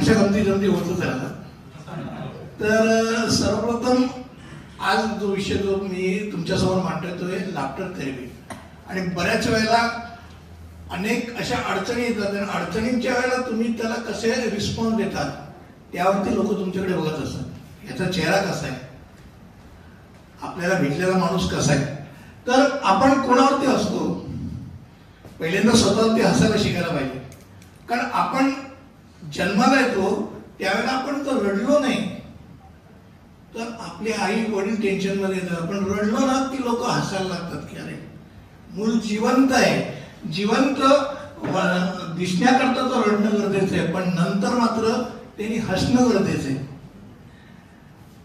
अशा गमती जमती होतच राहतात तर सर्वप्रथम आज जो विषय जो मी तुमच्यासमोर मांडतोय तो आहे लाफ्टर थेरपी आणि बऱ्याच वेळेला अनेक अशा अडचणी येतात आणि अडचणींच्या वेळेला तुम्ही त्याला कसे रिस्पॉन्स देतात त्यावरती लोक तुमच्याकडे बघत असतात. याचा चेहरा कसा आहे? आपल्याला भेटलेला माणूस कसा आहे? तर आपण कोणावरती हसतो? पहिल्यांदा स्वतःवरती हसायला शिकायला पाहिजे. कारण आपण जन्माला येतो त्यावेळेला आपण तर रडलो नाही. तर आपली आई वडील टेन्शनमध्ये येतात. आपण रडलो ना की लोक हसायला लागतात की अरे मूल जिवंत आहे. जिवंत दिसण्याकरता तर रडणं गरजेचं आहे पण नंतर मात्र त्यांनी हसणं गरजेचं आहे.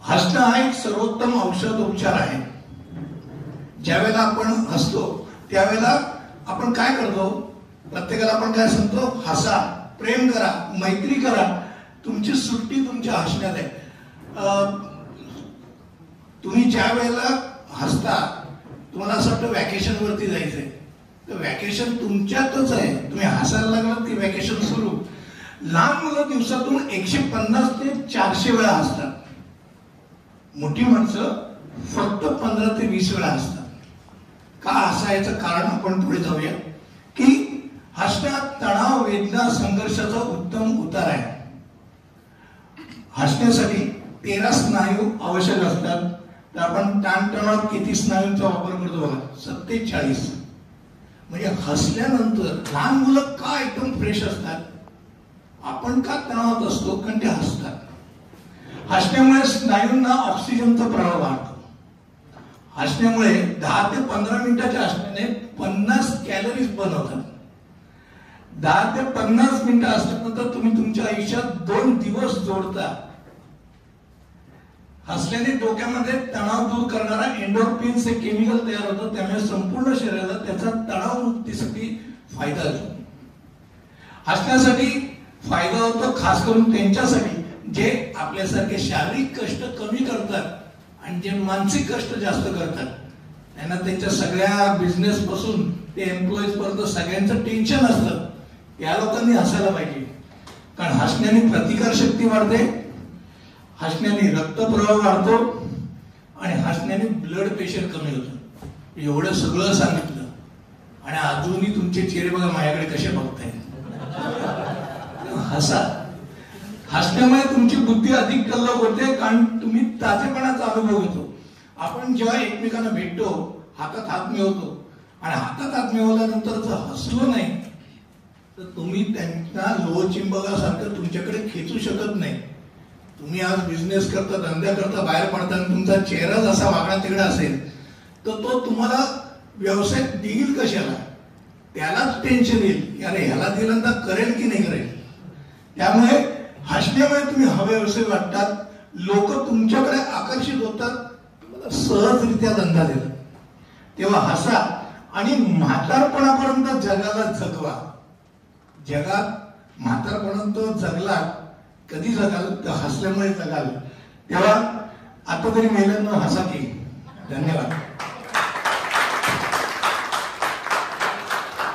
हसणं हा एक सर्वोत्तम औषध उपचार आहे. ज्यावेळेला आपण हसतो त्यावेळेला आपण काय करतो? प्रत्येकाला आपण काय सांगतो? हसा. प्रेम करा मैत्री करा. तुमची सुट्टी तुमच्या हसण्यात आहे. अं, तुम्ही ज्या वेळेला हसता तुम्हाला असं वाटतं व्हॅकेशन वरती जायचंय. तर व्हॅकेशन तुमच्यातच आहे. तुम्ही हसायला लागलात की व्हॅकेशन सुरू. लहान मुलं दिवसातून एकशे पन्नास ते चारशे वेळा हसतात. मोठी माणसं फक्त पंधरा ते वीस वेळा हसतात. का हसायचं कारण आपण पुढे जाऊया? हा संघर्षाचा उत्तम उतार आहे. हसण्यासाठी तेरा स्नायू आवश्यक असतात. तर आपण ताणतणाव किती स्नायूंचा वापर करतो बघा? सत्तेचाळीस. म्हणजे हसल्यानंतर लहान मुलं का एकदम फ्रेश असतात? आपण का तणावात असतो? कारण ते हसतात. हसण्यामुळे स्नायूंना ऑक्सिजनचा प्रवाह वाढतो. हसण्यामुळे दहा ते पंधरा मिनिटाच्या हसण्याने पन्नास कॅलरीज बनवतात. दहा ते पन्नास मिनिटं असल्यानंतर तुम्ही तुमच्या आयुष्यात दोन दिवस जोडता. हसल्याने डोक्यामध्ये तणाव दूर करणारा एन्डोरपिन्स हे केमिकल तयार होतं त्यामुळे संपूर्ण शरीराला त्याचा तणाव मुक्तीसाठी फायदा होतो. हसण्यासाठी फायदा होतो खास करून त्यांच्यासाठी जे आपल्यासारखे शारीरिक कष्ट कमी करतात आणि जे मानसिक कष्ट जास्त करतात. त्यांना त्यांच्या सगळ्या बिझनेस पासून ते एम्प्लॉईज पर्यंत सगळ्यांचं टेन्शन असतं. या लोकांनी हसायला पाहिजे. कारण हसण्याने प्रतिकार शक्ती वाढते हसण्याने रक्तप्रवाह वाढतो आणि हसण्याने ब्लड प्रेशर कमी होतं. एवढं सगळं सांगितलं. आणि अजूनही तुमचे चेहरे बघा माझ्याकडे कसे बघताय. हसा. हसण्यामुळे तुमची बुद्धी अधिक कल्लक होते कारण तुम्ही ताजेपणाचा अनुभव घेतो. आपण जेव्हा एकमेकांना भेटतो हातात हात मिळवतो. आणि हातात हात मिळवल्यानंतर जर हसलो नाही तर तुम्ही त्यांना लोहचिंबकासारखं तुमच्याकडे खेचू शकत नाही. तुम्ही आज बिझनेस करता धंदा करता बाहेर पडता आणि तुमचा चेहरा जसा वागणा तिकडे असेल तर तो तुम्हाला व्यवसाय देईल कशाला? त्यालाच टेन्शन येईल. अरे ह्याला दिल्यानंतर करेल की नाही करेल? त्यामुळे हसण्यामुळे तुम्ही हवे असे वाटतात. लोक तुमच्याकडे आकर्षित होतात. तुम्हाला सहजरित्या धंदा देतात. तेव्हा हसा आणि म्हातारपणापर्यंत जगाला जगवा. जगात म्हातारपणापर्यंत जगला कधी जगाल? तर हसल्यामुळे जगाल. तेव्हा आता तरी मेल्यानं हसा की धन्यवाद.